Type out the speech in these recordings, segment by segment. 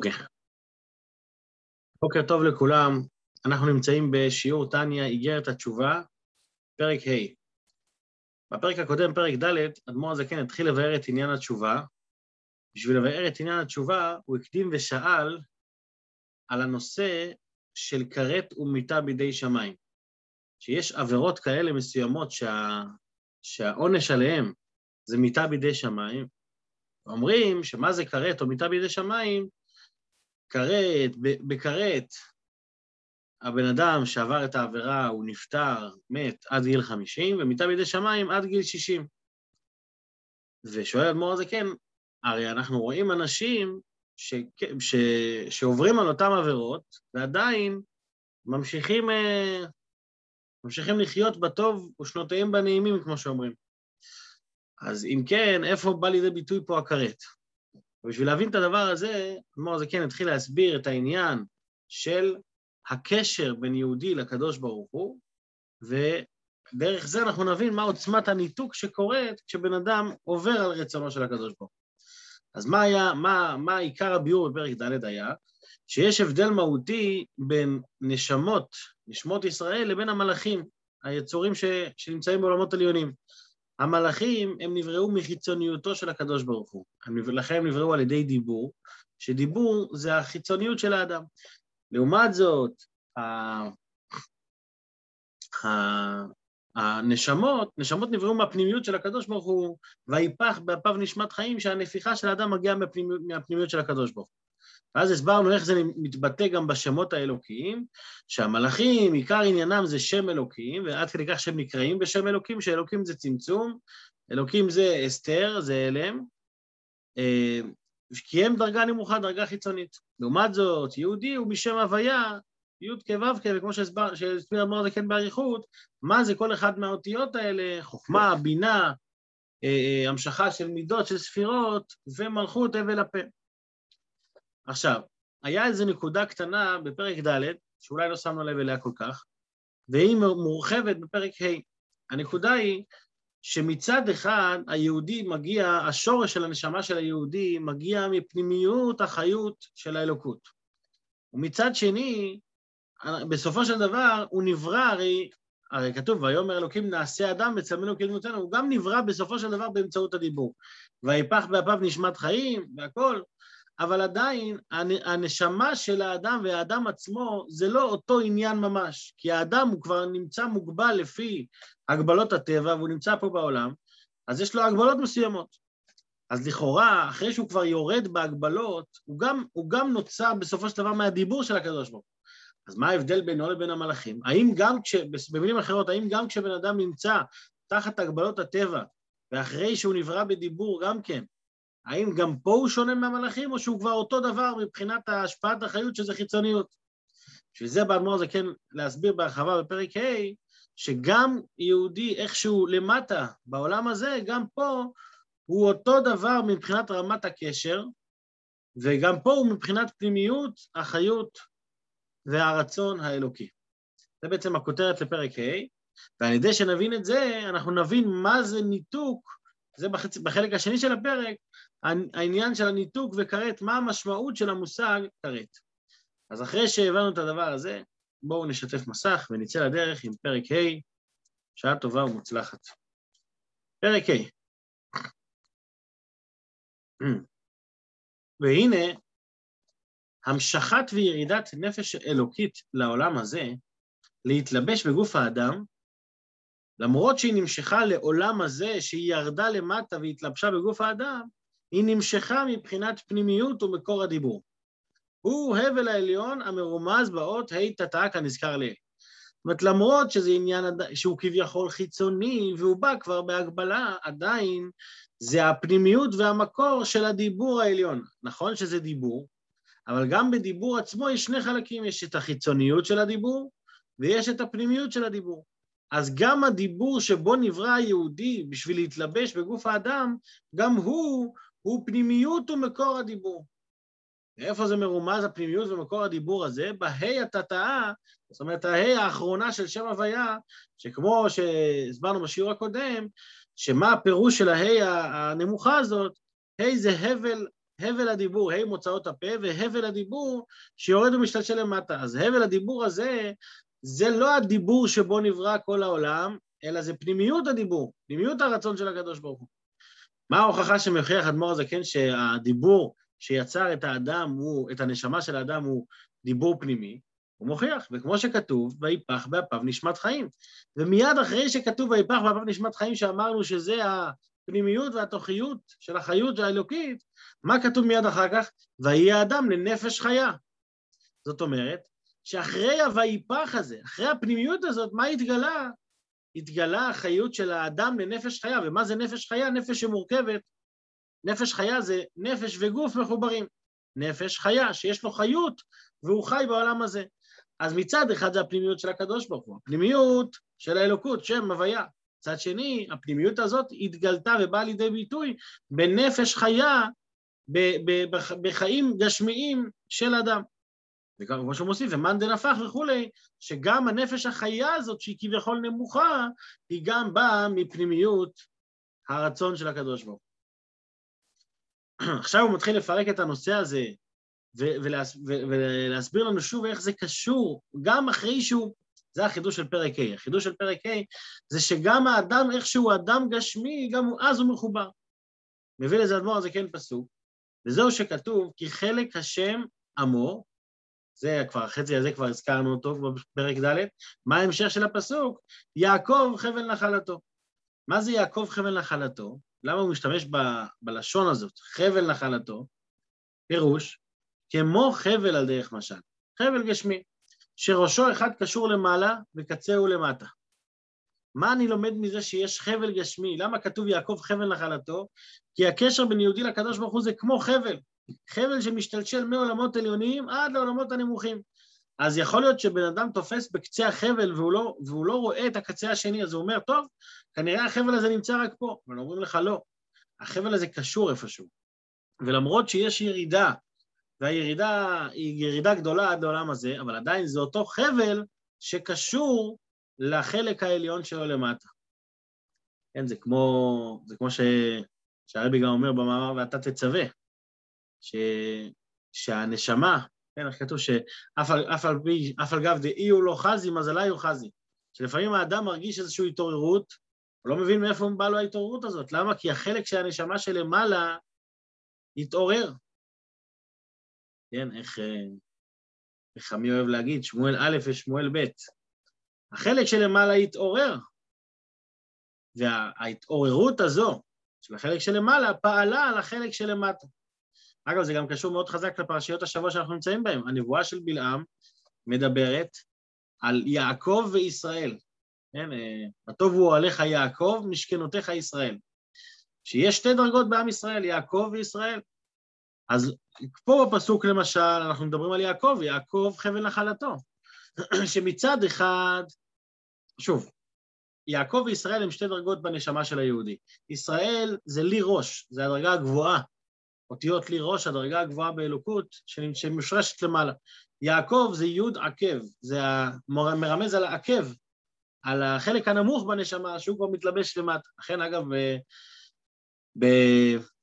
אוקיי. בוקר טוב לכולם, אנחנו נמצאים בשיעור טניה, איגרת התשובה, פרק ה'. בפרק הקודם, פרק ד', אדמו"ר הזקן התחיל לבאר את עניין התשובה. בשביל לבאר את עניין התשובה, הוא הקדים ושאל על הנושא של כרת ומיתה בידי שמיים. שיש עבירות כאלה מסוימות שה... שהעונש עליהן זה מיתה בידי שמיים, אומרים שמה זה כרת או מיתה בידי שמיים, כרת, בכרת, הבן אדם שעבר את העבירה, הוא נפטר, מת עד גיל 50, ומיתה בידי שמיים עד גיל 60. ושואל אדמו"ר הזה, כן, הרי אנחנו רואים אנשים ש... ש... שעוברים על אותן עבירות, ועדיין ממשיכים, אה, ממשיכים לחיות בטוב ושנותיהם בנעימים, כמו שאומרים. אז אם כן, איפה בא לידי ביטוי פה הכרת? ובשביל להבין את הדבר הזה, אדמו"ר הזה כן התחיל להסביר את העניין של הקשר בין יהודי לקדוש ברוך הוא, ודרך זה אנחנו נבין מה עוצמת הניתוק שקורית כשבן אדם עובר על רצונו של הקדוש ברוך הוא. אז מה היה, מה, מה עיקר הביאור בפרק ד' היה? שיש הבדל מהותי בין נשמות, נשמות ישראל, לבין המלאכים, היצורים ש, שנמצאים בעולמות עליונים. המלאכים הם נבראו מחיצוניותו של הקדוש ברוך הוא. לכן הם נבראו על ידי דיבור, שדיבור זה החיצוניות של האדם. לעומת זאת, הנשמות, נשמות נבראו מהפנימיות של הקדוש ברוך הוא, ויפח באפיו נשמת חיים, שהנפיחה של האדם מגיעה מהפנימיות של הקדוש ברוך הוא. ואז הסברנו איך זה מתבטא גם בשמות האלוקיים, שהמלאכים, עיקר עניינם זה שם אלוקים, ועד כדי כך שהם נקראים בשם אלוקים, שאלוקים זה צמצום, אלוקים זה אסתר, זה הלם, אה, כי הם דרגה נמוכה, דרגה חיצונית. לעומת זאת, יהודי הוא משם הוויה, י' כו' כ', וכמו שהסביר אמר זה כן באריכות, מה זה כל אחד מהאותיות האלה, חוכמה, בינה, אה, אה, המשכה של מידות, של ספירות, ומלכות הבל הפה. עכשיו, היה איזו נקודה קטנה בפרק ד', שאולי לא שמנו לב אליה כל כך, והיא מורחבת בפרק ה'. הנקודה היא שמצד אחד היהודי מגיע, השורש של הנשמה של היהודי מגיע מפנימיות החיות של האלוקות. ומצד שני, בסופו של דבר הוא נברא, הרי, הרי כתוב, ויאמר אלוקים נעשה אדם בצלמנו כדמותנו, הוא גם נברא בסופו של דבר באמצעות הדיבור. ויפח באפיו נשמת חיים והכל, אבל עדיין הנשמה של האדם והאדם עצמו זה לא אותו עניין ממש, כי האדם הוא כבר נמצא מוגבל לפי הגבלות הטבע והוא נמצא פה בעולם, אז יש לו הגבלות מסוימות. אז לכאורה, אחרי שהוא כבר יורד בהגבלות, הוא גם, הוא גם נוצר בסופו של דבר מהדיבור של הקדוש ברוך הוא. אז מה ההבדל בינו לבין המלאכים? האם גם כש... במילים אחרות, האם גם כשבן אדם נמצא תחת הגבלות הטבע, ואחרי שהוא נברא בדיבור גם כן, האם גם פה הוא שונה מהמלאכים, או שהוא כבר אותו דבר מבחינת השפעת החיות שזה חיצוניות? בשביל זה באדמו"ר זה כן להסביר בהרחבה בפרק ה', שגם יהודי איכשהו למטה בעולם הזה, גם פה הוא אותו דבר מבחינת רמת הקשר, וגם פה הוא מבחינת פנימיות, החיות והרצון האלוקי. זה בעצם הכותרת לפרק ה', ועל ידי שנבין את זה, אנחנו נבין מה זה ניתוק, זה. בחלק השני של הפרק, העניין של הניתוק וכרת, מה המשמעות של המושג כרת. אז אחרי שהבנו את הדבר הזה, בואו נשתף מסך ונצא לדרך עם פרק ה', שעה טובה ומוצלחת. פרק ה' והנה, המשכת וירידת נפש אלוקית לעולם הזה, להתלבש בגוף האדם, למרות שהיא נמשכה לעולם הזה, שהיא ירדה למטה והתלבשה בגוף האדם, היא נמשכה מבחינת פנימיות ומקור הדיבור. הוא הבל העליון המרומז באות ה' תתא כנזכר לעיל. זאת אומרת, למרות שזה עניין שהוא כביכול חיצוני והוא בא כבר בהגבלה, עדיין זה הפנימיות והמקור של הדיבור העליון. נכון שזה דיבור, אבל גם בדיבור עצמו יש שני חלקים, יש את החיצוניות של הדיבור ויש את הפנימיות של הדיבור. אז גם הדיבור שבו נברא היהודי בשביל להתלבש בגוף האדם, גם הוא, הוא פנימיות ומקור הדיבור. איפה זה מרומז הפנימיות ומקור הדיבור הזה? בה"א התתאה, זאת אומרת הה"א האחרונה של שם הוויה, שכמו שהסברנו בשיעור הקודם, שמה הפירוש של הה"א הנמוכה הזאת? ה' זה הבל, הבל הדיבור, ה' מוצאות הפה, והבל הדיבור שיורד ומשתלשל למטה. אז הבל הדיבור הזה, זה לא הדיבור שבו נברא כל העולם, אלא זה פנימיות הדיבור, פנימיות הרצון של הקדוש ברוך הוא. מה ההוכחה שמוכיח אדמו"ר הזקן שהדיבור שיצר את האדם, הוא, את הנשמה של האדם הוא דיבור פנימי? הוא מוכיח, וכמו שכתוב, ויפח באפיו נשמת חיים. ומיד אחרי שכתוב ויפח באפיו נשמת חיים, שאמרנו שזה הפנימיות והתוכיות של החיות האלוקית, מה כתוב מיד אחר כך? ויהי האדם לנפש חיה. זאת אומרת, שאחרי הויפח הזה, אחרי הפנימיות הזאת, מה התגלה? התגלה החיות של האדם לנפש חיה, ומה זה נפש חיה? נפש שמורכבת. נפש חיה זה נפש וגוף מחוברים. נפש חיה, שיש לו חיות, והוא חי בעולם הזה. אז מצד אחד זה הפנימיות של הקדוש ברוך הוא, הפנימיות של האלוקות, שם הוויה. מצד שני, הפנימיות הזאת התגלתה ובאה לידי ביטוי בנפש חיה, בחיים גשמיים של אדם. וכמו שהוא מוסיף, ומאן דנפח וכולי, שגם הנפש החיה הזאת, שהיא כביכול נמוכה, היא גם באה מפנימיות הרצון של הקדוש ברוך הוא. עכשיו הוא מתחיל לפרק את הנושא הזה ולהסביר לנו שוב איך זה קשור, גם אחרי שהוא, זה החידוש של פרק ה', החידוש של פרק ה' זה שגם האדם, איך שהוא אדם גשמי, גם הוא, אז הוא מחובר. מביא לזה אדמו"ר הזה כן פסוק, וזהו שכתוב, כי חלק השם עמו, זה כבר, החצי הזה כבר הזכרנו אותו בפרק ד', מה ההמשך של הפסוק? יעקב חבל נחלתו. מה זה יעקב חבל נחלתו? למה הוא משתמש ב, בלשון הזאת, חבל נחלתו? פירוש, כמו חבל על דרך משל, חבל גשמי, שראשו אחד קשור למעלה וקצהו למטה. מה אני לומד מזה שיש חבל גשמי? למה כתוב יעקב חבל נחלתו? כי הקשר בין יהודי לקדוש ברוך הוא זה כמו חבל, חבל שמשתלשל מעולמות עליונים עד לעולמות הנמוכים. אז יכול להיות שבן אדם תופס בקצה החבל והוא לא, והוא לא רואה את הקצה השני, אז הוא אומר, טוב, כנראה החבל הזה נמצא רק פה. אבל אומרים לך, לא, החבל הזה קשור איפשהו. ולמרות שיש ירידה והירידה היא ירידה גדולה עד לעולם הזה, אבל עדיין זה אותו חבל שקשור לחלק העליון שלו למטה. כן, זה כמו, זה כמו ש, שהרבי גם אומר במאמר, ואתה תצווה, ש, שהנשמה, כן, איך כתוב שאף על, אף על, אף על גב דאי הוא לא חזי, מזלה הוא חזי. שלפעמים האדם מרגיש איזושהי התעוררות, הוא לא מבין מאיפה באה לו ההתעוררות הזאת. למה? כי החלק של הנשמה שלמעלה התעורר, כן, איך, אה, איך עמי אוהב להגיד, שמואל א' ושמואל ב'. החלק שלמעלה התעורר, וההתעוררות הזו של החלק שלמעלה פעלה על החלק שלמטה. אגב, זה גם קשור מאוד חזק לפרשיות השבוע שאנחנו נמצאים בהן. הנבואה של בלעם מדברת על יעקב וישראל. כן, אה, הטוב הוא עליך יעקב, משכנותיך ישראל. שיש שתי דרגות בעם ישראל, יעקב וישראל. אז פה בפסוק למשל, אנחנו מדברים על יעקב, יעקב חבל נחלתו, שמצד אחד, שוב, יעקב וישראל הם שתי דרגות בנשמה של היהודי. ישראל זה לי ראש, זה הדרגה הגבוהה. אותיות לי ראש, הדרגה הגבוהה באלוקות, שמושרשת למעלה. יעקב זה יוד עקב, זה מרמז על העקב, על החלק הנמוך בנשמה, שהוא כבר מתלבש למטה. לכן, אגב,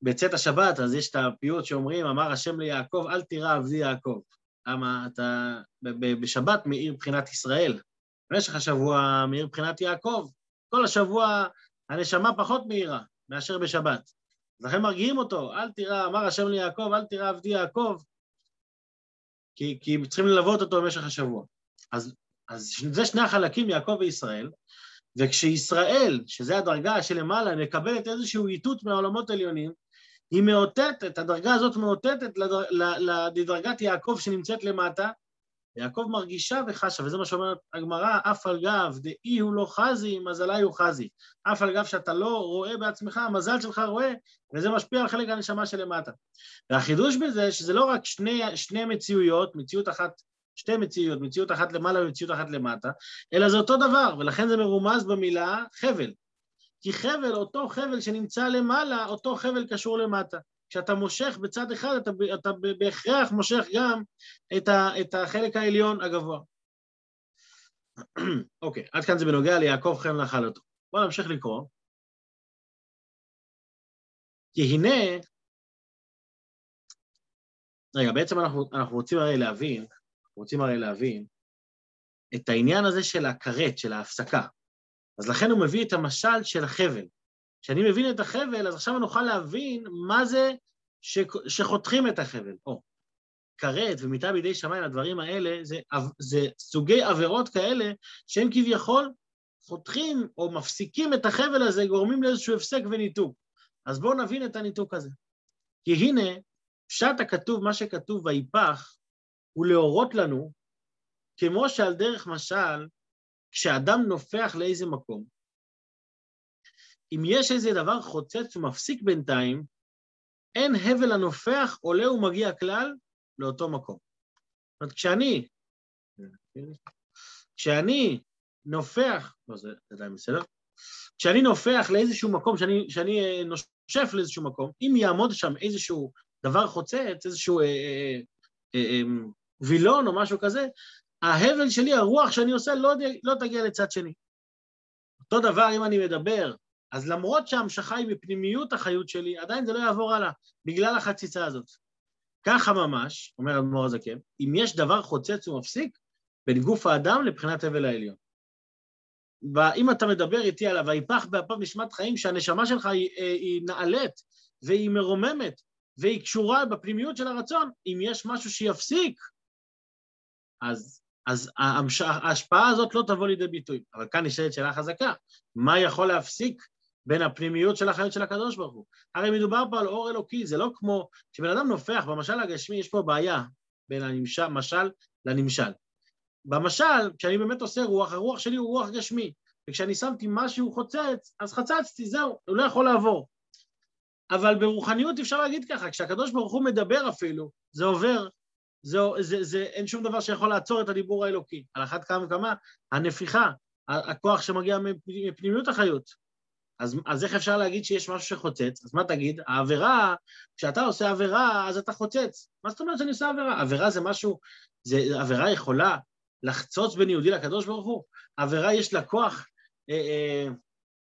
בצאת השבת, אז יש את הפיוט שאומרים, אמר השם ליעקב, אל תירא עבדי יעקב. למה אתה בשבת מאיר בחינת ישראל, במשך השבוע מאיר בחינת יעקב, כל השבוע הנשמה פחות מאירה מאשר בשבת. אז לכן מרגיעים אותו, אל תירא, אמר השם ליעקב, אל תירא עבדי יעקב, כי, כי צריכים ללוות אותו במשך השבוע. אז, אז זה שני החלקים, יעקב וישראל, וכשישראל, שזה הדרגה שלמעלה, מקבלת איזשהו איתות מהעולמות העליונים, היא מאותתת, הדרגה הזאת מאותתת לדרגת יעקב שנמצאת למטה, יעקב מרגישה וחשה, וזה מה שאומרת הגמרא, אף על גב דאי הוא לא חזי, מזלי הוא חזי. אף על גב שאתה לא רואה בעצמך, המזל שלך רואה, וזה משפיע על חלק הנשמה שלמטה. והחידוש בזה, שזה לא רק שני, שני מציאויות, מציאות אחת שתי מציאות, מציאות אחת למעלה ומציאות אחת למטה, אלא זה אותו דבר, ולכן זה מרומז במילה חבל. כי חבל, אותו חבל שנמצא למעלה, אותו חבל קשור למטה. כשאתה מושך בצד אחד, אתה, אתה בהכרח מושך גם את, ה, את החלק העליון הגבוה. אוקיי, עד כאן זה בנוגע ליעקב חן נחלתו. בואו נמשיך לקרוא. כי הנה רגע, בעצם אנחנו, אנחנו רוצים הרי להבין, רוצים הרי להבין את העניין הזה של הכרת, של ההפסקה. אז לכן הוא מביא את המשל של החבל. כשאני מבין את החבל, אז עכשיו נוכל להבין מה זה ש... שחותכים את החבל. או, כרת ומיטה בידי שמיים, הדברים האלה, זה, זה סוגי עבירות כאלה שהם כביכול חותכים או מפסיקים את החבל הזה, גורמים לאיזשהו הפסק וניתוק. אז בואו נבין את הניתוק הזה. כי הנה, פשט הכתוב, מה שכתוב ויפח, הוא להורות לנו, כמו שעל דרך משל, כשאדם נופח לאיזה מקום, אם יש איזה דבר חוצץ ומפסיק בינתיים, אין הבל הנופח עולה ומגיע כלל לאותו מקום. זאת אומרת, כשאני, כשאני נופח, לא, זה עדיין בסדר, כשאני נופח לאיזשהו מקום, כשאני אה, נושף לאיזשהו מקום, אם יעמוד שם איזשהו דבר חוצץ, איזשהו אה, אה, אה, אה, וילון או משהו כזה, ההבל שלי, הרוח שאני עושה, לא, לא תגיע לצד שני. אותו דבר אם אני מדבר, אז למרות שההמשכה היא בפנימיות החיות שלי, עדיין זה לא יעבור הלאה, בגלל החציצה הזאת. ככה ממש, אומר אדמו"ר הזקן, אם יש דבר חוצץ ומפסיק, בין גוף האדם לבחינת הבל העליון. ואם אתה מדבר איתי עליו, ויפח באפיו נשמת חיים, שהנשמה שלך היא, אה, היא נעלית והיא מרוממת והיא קשורה בפנימיות של הרצון, אם יש משהו שיפסיק, אז, אז ההשפעה הזאת לא תבוא לידי ביטוי. אבל כאן נשאלת שאלה חזקה, מה יכול להפסיק בין הפנימיות של החיות של הקדוש ברוך הוא? הרי מדובר פה על אור אלוקי, זה לא כמו, כשבן אדם נופח, במשל הגשמי יש פה בעיה בין המשל לנמשל. במשל, כשאני באמת עושה רוח, הרוח שלי הוא רוח גשמי, וכשאני שמתי משהו חוצץ, אז חצצתי, זהו, הוא לא יכול לעבור. אבל ברוחניות אפשר להגיד ככה, כשהקדוש ברוך הוא מדבר אפילו, זה עובר, זה, זה, זה, אין שום דבר שיכול לעצור את הדיבור האלוקי. על אחת כמה וכמה, הנפיחה, הכוח שמגיע מפנימיות החיות. אז, אז איך אפשר להגיד שיש משהו שחוצץ? אז מה תגיד? העבירה, כשאתה עושה עבירה, אז אתה חוצץ. מה זאת אומרת שאני עושה עבירה? עבירה זה משהו, זה, עבירה יכולה לחצוץ בין יהודי לקדוש ברוך הוא? עבירה יש לה כוח אה, אה,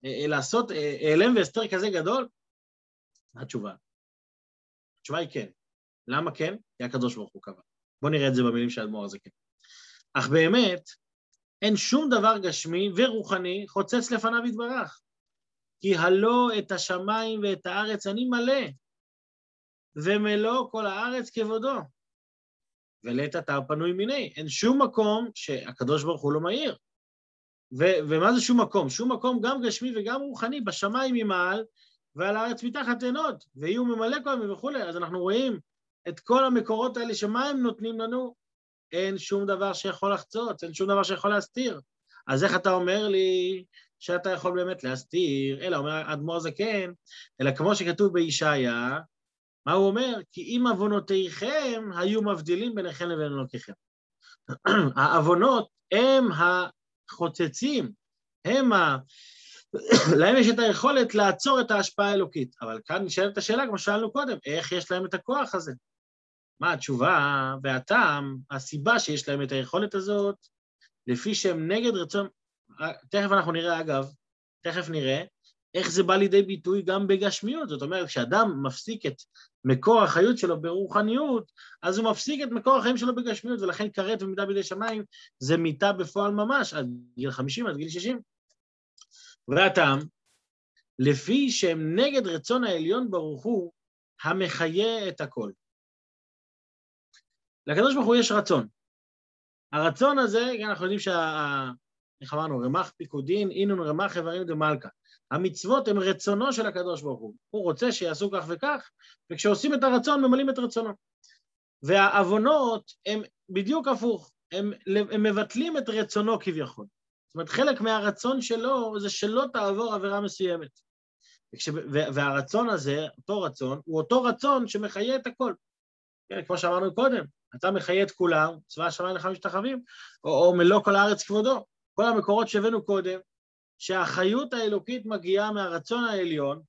אה, לעשות העלם והסתר כזה גדול? התשובה? התשובה היא כן. למה כן? כי הקדוש ברוך הוא קבע. בואו נראה את זה במילים של האדמו"ר הזה כן. אך באמת, אין שום דבר גשמי ורוחני חוצץ לפניו יתברך. כי הלא את השמיים ואת הארץ אני מלא, ומלוא כל הארץ כבודו. ולעת אתר פנוי מיני. אין שום מקום שהקדוש ברוך הוא לא מאיר. ו- ומה זה שום מקום? שום מקום גם גשמי וגם רוחני, בשמיים ממעל ועל הארץ מתחת אין עוד, ויהיו ממלא כל ימים וכולי. אז אנחנו רואים את כל המקורות האלה, שמה הם נותנים לנו? אין שום דבר שיכול לחצות, אין שום דבר שיכול להסתיר. אז איך אתה אומר לי שאתה יכול באמת להסתיר? אלא אומר אדמו"ר זקן, אלא כמו שכתוב בישעיה, מה הוא אומר? כי אם עוונותיכם היו מבדילים ביניכם לבין אלוקיכם. העוונות הם החוצצים, הם ה... להם יש את היכולת לעצור את ההשפעה האלוקית. אבל כאן נשאלת השאלה, כמו שאלנו קודם, איך יש להם את הכוח הזה? מה התשובה והטעם, הסיבה שיש להם את היכולת הזאת, לפי שהם נגד רצון... תכף אנחנו נראה, אגב, תכף נראה, איך זה בא לידי ביטוי גם בגשמיות. זאת אומרת, כשאדם מפסיק את מקור החיות שלו ברוחניות, אז הוא מפסיק את מקור החיים שלו בגשמיות, ולכן כרת ומידה בידי שמיים זה מיתה בפועל ממש, עד גיל 50, עד גיל 60. והטעם, לפי שהם נגד רצון העליון ברוך הוא, המחיה את הכל. לקדוש ברוך הוא יש רצון. הרצון הזה, אנחנו יודעים שה... איך אמרנו? רמ"ח פיקודין, אינון רמ"ח איברים דמלכה. המצוות הן רצונו של הקדוש ברוך הוא. הוא רוצה שיעשו כך וכך, וכשעושים את הרצון ממלאים את רצונו. והעוונות הם בדיוק הפוך, הם, הם מבטלים את רצונו כביכול. זאת אומרת, חלק מהרצון שלו זה שלא תעבור עבירה מסוימת. וכש, והרצון הזה, אותו רצון, הוא אותו רצון שמחיה את הכל. כן, כמו שאמרנו קודם, אתה מחיה את כולם, צבא השמיים לך משתחווים, או, או מלוא כל הארץ כבודו. כל המקורות שהבאנו קודם, שהחיות האלוקית מגיעה מהרצון העליון,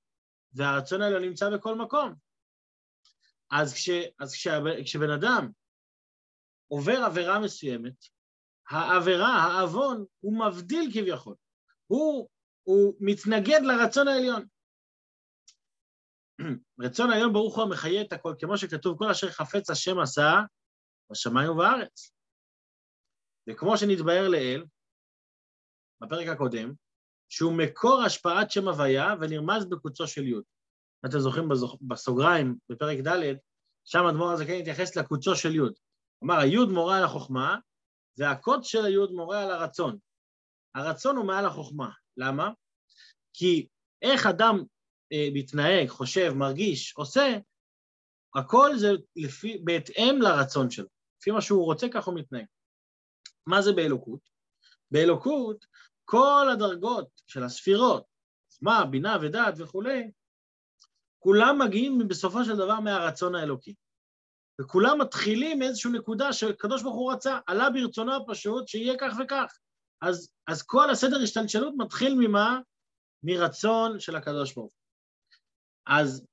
והרצון העליון נמצא בכל מקום. אז, כש, אז כש, כשבן אדם עובר עבירה מסוימת, העבירה, העוון, הוא מבדיל כביכול. הוא, הוא מתנגד לרצון העליון. רצון העליון ברוך הוא המחיה את הכל, כמו שכתוב, כל אשר חפץ השם עשה, בשמיים ובארץ. וכמו שנתבהר לעיל, בפרק הקודם, שהוא מקור השפעת שם הוויה ונרמז בקוצו של י'. אתם זוכרים בסוגריים, בפרק ד', שם אדמו"ר הזקן התייחס לקוצו של י'. כלומר, הי' מורה על החוכמה, והקוץ של הי' מורה על הרצון. הרצון הוא מעל החוכמה. למה? כי איך אדם אה, מתנהג, חושב, מרגיש, עושה, הכל זה לפי, בהתאם לרצון שלו. לפי מה שהוא רוצה, כך הוא מתנהג. מה זה באלוקות? באלוקות, כל הדרגות של הספירות, מה, בינה ודעת וכולי, כולם מגיעים בסופו של דבר מהרצון האלוקי. וכולם מתחילים מאיזושהי נקודה שקדוש ברוך הוא רצה, עלה ברצונו הפשוט שיהיה כך וכך. אז, אז כל הסדר השתלשלות מתחיל ממה? מרצון של הקדוש ברוך הוא. אז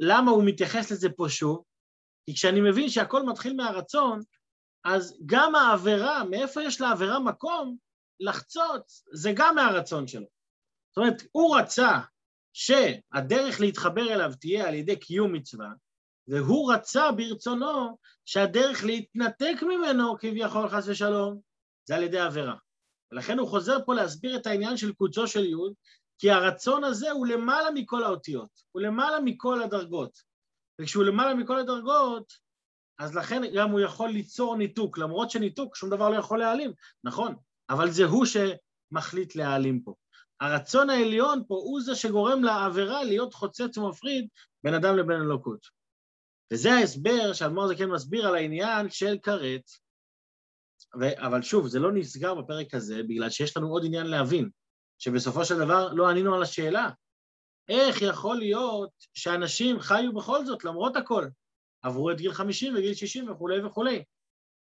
למה הוא מתייחס לזה פה שוב? כי כשאני מבין שהכל מתחיל מהרצון, אז גם העבירה, מאיפה יש לעבירה מקום לחצוץ, זה גם מהרצון שלו. זאת אומרת, הוא רצה שהדרך להתחבר אליו תהיה על ידי קיום מצווה, והוא רצה ברצונו שהדרך להתנתק ממנו, כביכול חס ושלום, זה על ידי עבירה. ולכן הוא חוזר פה להסביר את העניין של קוצו של י', כי הרצון הזה הוא למעלה מכל האותיות, הוא למעלה מכל הדרגות. וכשהוא למעלה מכל הדרגות, אז לכן גם הוא יכול ליצור ניתוק, למרות שניתוק שום דבר לא יכול להעלים, נכון, אבל זה הוא שמחליט להעלים פה. הרצון העליון פה הוא זה שגורם לעבירה להיות חוצץ ומפריד בין אדם לבין אלוקות. וזה ההסבר שאדמו"ר זקן מסביר על העניין של כרת, ו... אבל שוב, זה לא נסגר בפרק הזה, בגלל שיש לנו עוד עניין להבין, שבסופו של דבר לא ענינו על השאלה. איך יכול להיות שאנשים חיו בכל זאת, למרות הכל, עברו את גיל 50 וגיל 60 וכולי וכולי?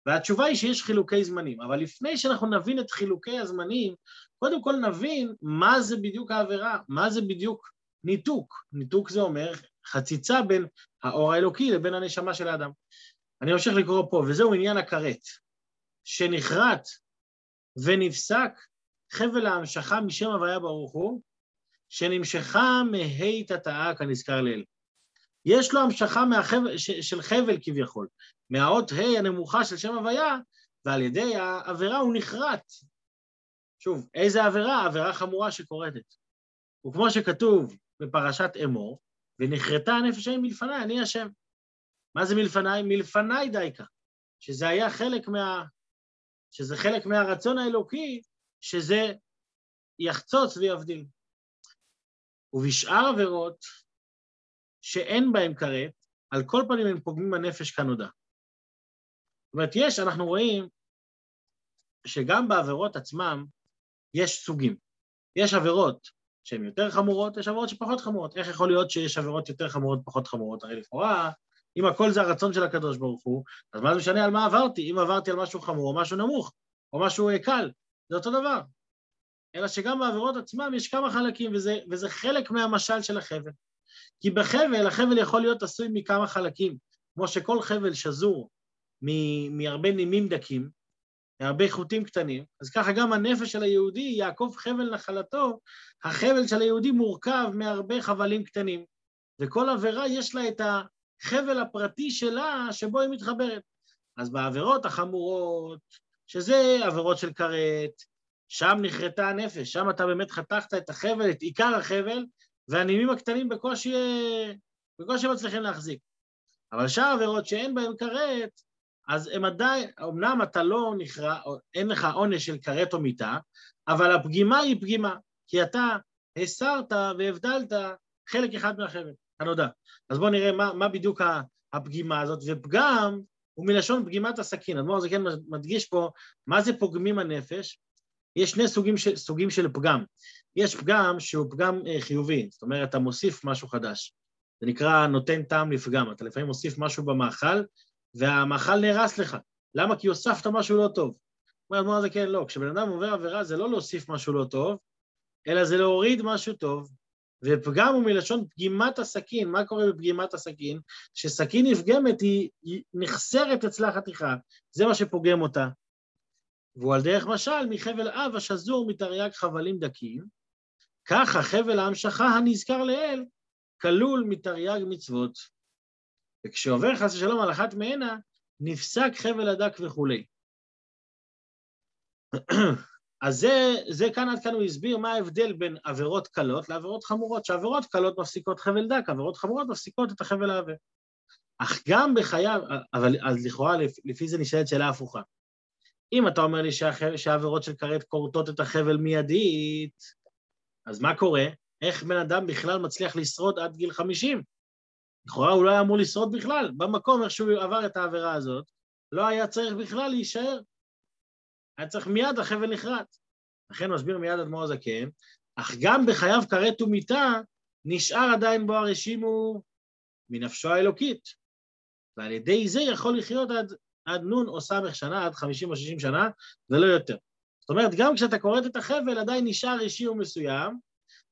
והתשובה היא שיש חילוקי זמנים, אבל לפני שאנחנו נבין את חילוקי הזמנים, קודם כל נבין מה זה בדיוק העבירה, מה זה בדיוק ניתוק. ניתוק זה אומר חציצה בין האור האלוקי לבין הנשמה של האדם. אני ממשיך לקרוא פה, וזהו עניין הכרת, שנחרט ונפסק חבל ההמשכה משם הוויה ברוך הוא, שנמשכה מהי תתאה כנזכר לאל. יש לו המשכה מהחבל, של חבל כביכול, מהאות ה' הנמוכה של שם הוויה, ועל ידי העבירה הוא נחרט. שוב, איזה עבירה? עבירה חמורה שקורטת. וכמו שכתוב בפרשת אמור, ונחרטה הנפש ההיא מלפניי, אני השם. מה זה מלפניי? מלפניי דייקה. שזה היה חלק מה... שזה חלק מהרצון האלוקי, שזה יחצוץ ויבדיל. ובשאר עבירות שאין בהן כרת, על כל פנים הם פוגמים בנפש כנודע. זאת אומרת, יש, אנחנו רואים שגם בעבירות עצמם יש סוגים. יש עבירות שהן יותר חמורות, יש עבירות שפחות חמורות. איך יכול להיות שיש עבירות יותר חמורות, פחות חמורות? הרי לכאורה, אם הכל זה הרצון של הקדוש ברוך הוא, אז מה זה משנה על מה עברתי? אם עברתי על משהו חמור או משהו נמוך, או משהו קל, זה אותו דבר. אלא שגם בעבירות עצמם יש כמה חלקים, וזה, וזה חלק מהמשל של החבל. כי בחבל, החבל יכול להיות עשוי מכמה חלקים, כמו שכל חבל שזור מהרבה נימים דקים, מהרבה חוטים קטנים, אז ככה גם הנפש של היהודי, יעקב חבל נחלתו, החבל של היהודי מורכב מהרבה חבלים קטנים, וכל עבירה יש לה את החבל הפרטי שלה שבו היא מתחברת. אז בעבירות החמורות, שזה עבירות של כרת, שם נחרטה הנפש, שם אתה באמת חתכת את החבל, את עיקר החבל, והנימים הקטנים בקושי, בקושי מצליחים להחזיק. אבל שאר עבירות שאין בהן כרת, אז הם עדיין, אמנם אתה לא נכרע, אין לך עונש של כרת או מיתה, אבל הפגימה היא פגימה, כי אתה הסרת והבדלת חלק אחד מהחבל, הנודע. אז בואו נראה מה, מה בדיוק הפגימה הזאת, ופגם הוא מלשון פגימת הסכין. אדמו"ר זה כן מדגיש פה מה זה פוגמים הנפש. יש שני סוגים של, סוגים של פגם. יש פגם שהוא פגם אה, חיובי, זאת אומרת, אתה מוסיף משהו חדש. זה נקרא נותן טעם לפגם. אתה לפעמים מוסיף משהו במאכל, והמאכל נהרס לך. למה? כי הוספת משהו לא טוב. אומר אדמו"ר זה כן, לא. כשבן אדם עובר עבירה זה לא להוסיף משהו לא טוב, אלא זה להוריד משהו טוב, ופגם הוא מלשון פגימת הסכין. מה קורה בפגימת הסכין? שסכין נפגמת היא, היא נחסרת אצלה חתיכה, זה מה שפוגם אותה. והוא על דרך משל מחבל אב השזור מתרי"ג חבלים דקים, ככה חבל ההמשכה הנזכר לעיל כלול מתרי"ג מצוות. וכשעובר חס ושלום על אחת מהנה, נפסק חבל הדק וכולי. אז זה, זה כאן עד כאן הוא הסביר מה ההבדל בין עבירות קלות לעבירות חמורות, שעבירות קלות מפסיקות חבל דק, עבירות חמורות מפסיקות את החבל העבה. אך גם בחייו, אבל אז לכאורה לפי זה נשאלת שאלה הפוכה. אם אתה אומר לי שהעבירות של כרת כורתות את החבל מיידית, אז מה קורה? איך בן אדם בכלל מצליח לשרוד עד גיל 50? לכאורה הוא לא היה אמור לשרוד בכלל. במקום, איך שהוא עבר את העבירה הזאת, לא היה צריך בכלל להישאר. היה צריך מיד החבל נחרט. לכן מסביר מיד אדמו"ר הזקן, אך גם בחייו כרת ומיתה, נשאר עדיין בו הרשימו מנפשו האלוקית. ועל ידי זה יכול לחיות עד, עד נון או סמך שנה, עד חמישים או שישים שנה, ולא יותר. זאת אומרת, גם כשאתה כורת את החבל, עדיין נשאר רשימו מסוים,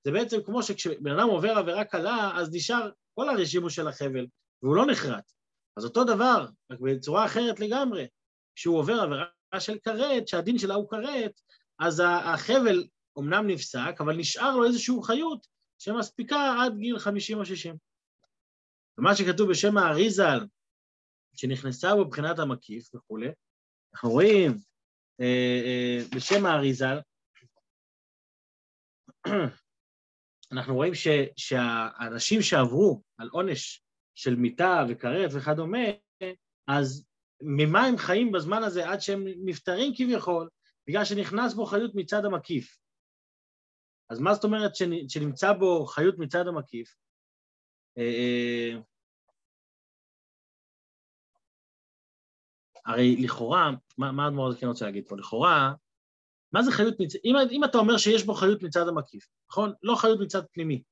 זה בעצם כמו שכשבן אדם עובר עבירה קלה, אז נשאר כל הרשימו של החבל, והוא לא נחרט. אז אותו דבר, רק בצורה אחרת לגמרי, כשהוא עובר עבירה של כרת, שהדין שלה הוא כרת, אז החבל אומנם נפסק, אבל נשאר לו איזושהי חיות שמספיקה עד גיל 50 או 60. ומה שכתוב בשם האריזל, שנכנסה בו מבחינת המקיף וכולי, אנחנו רואים אה, אה, בשם האריזל, אנחנו רואים ש, שהאנשים שעברו על עונש של מיתה וכרת וכדומה, אז ממה הם חיים בזמן הזה עד שהם נפטרים כביכול? בגלל שנכנס בו חיות מצד המקיף. אז מה זאת אומרת שנמצא בו חיות מצד המקיף? הרי לכאורה, מה האדמו"ר הזה כן רוצה להגיד פה? לכאורה, מה זה חיות מצד... אם, אם אתה אומר שיש בו חיות מצד המקיף, נכון? לא חיות מצד פנימי,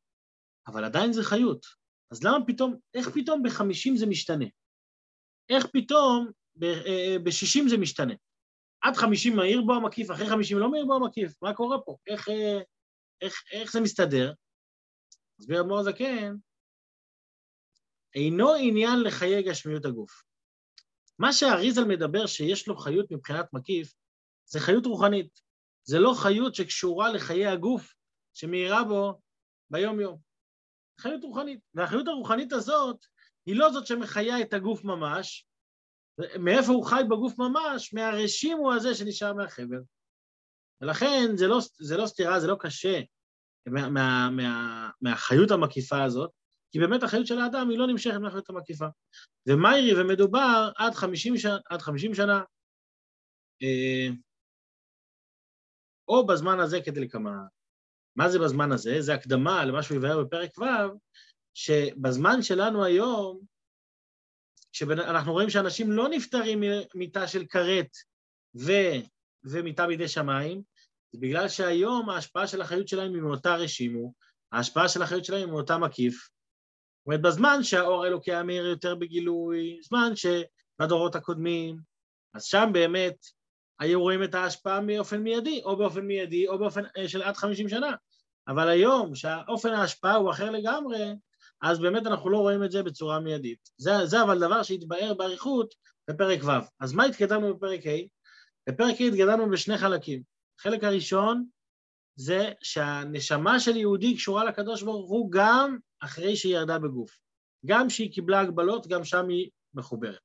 אבל עדיין זה חיות. אז למה פתאום, איך פתאום בחמישים זה משתנה? איך פתאום ב-60 אה, זה משתנה? עד 50 מהיר בו המקיף, אחרי 50 לא מהיר בו המקיף, מה קורה פה? איך, אה, איך, איך זה מסתדר? מסביר אדמו"ר הזקן, אינו עניין לחיי גשמיות הגוף. מה שהאריזל מדבר שיש לו חיות מבחינת מקיף, זה חיות רוחנית. זה לא חיות שקשורה לחיי הגוף שמאירה בו ביום-יום. חיות רוחנית. והחיות הרוחנית הזאת היא לא זאת שמחיה את הגוף ממש, מאיפה הוא חי בגוף ממש? מהרשימו הזה שנשאר מהחבל. ולכן זה לא, זה לא סתירה, זה לא קשה מה, מה, מה, מהחיות המקיפה הזאת, כי באמת החיות של האדם היא לא נמשכת מהחיות המקיפה. ומיירי ומדובר עד 50, ש... עד 50 שנה, אה, או בזמן הזה כדלקמן. מה זה בזמן הזה? זה הקדמה למה שהוא יבהר בפרק ו', שבזמן שלנו היום, כשאנחנו רואים שאנשים לא נפטרים ממיטה של כרת ו... ומיטה בידי שמיים, זה בגלל שהיום ההשפעה של החיות שלהם היא מאותה רשימו, ההשפעה של החיות שלהם היא מאותה מקיף. אומרת, בזמן שהאור האלוקי היה מאיר יותר בגילוי, זמן שבדורות הקודמים, אז שם באמת היו רואים את ההשפעה באופן מיידי, או באופן מיידי, או באופן אה, של עד 50 שנה. אבל היום, שהאופן ההשפעה הוא אחר לגמרי, אז באמת אנחנו לא רואים את זה בצורה מיידית. זה, זה אבל דבר שהתבאר באריכות בפרק ו'. אז מה התקדמנו בפרק ה'? בפרק ה' התקדמנו בשני חלקים. החלק הראשון זה שהנשמה של יהודי קשורה לקדוש ברוך הוא גם אחרי שהיא ירדה בגוף. גם כשהיא קיבלה הגבלות, גם שם היא מחוברת.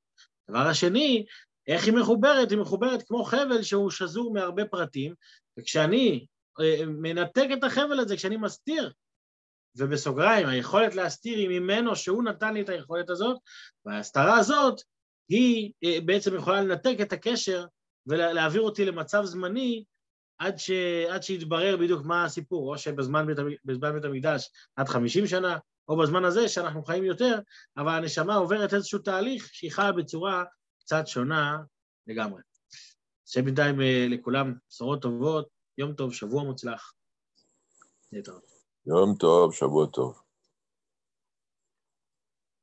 הדבר השני, איך היא מחוברת? היא מחוברת כמו חבל שהוא שזור מהרבה פרטים, וכשאני אה, מנתק את החבל הזה, כשאני מסתיר ובסוגריים, היכולת להסתיר היא ממנו שהוא נתן לי את היכולת הזאת, וההסתרה הזאת היא אה, בעצם יכולה לנתק את הקשר ולהעביר אותי למצב זמני עד, ש... עד שיתברר בדיוק מה הסיפור, או שבזמן בית, בזמן בית המקדש עד 50 שנה, או בזמן הזה שאנחנו חיים יותר, אבל הנשמה עוברת איזשהו תהליך שהיא חיה בצורה קצת שונה לגמרי. שבינתיים אה, לכולם בשורות טובות, יום טוב, שבוע מוצלח. יום טוב, שבוע טוב.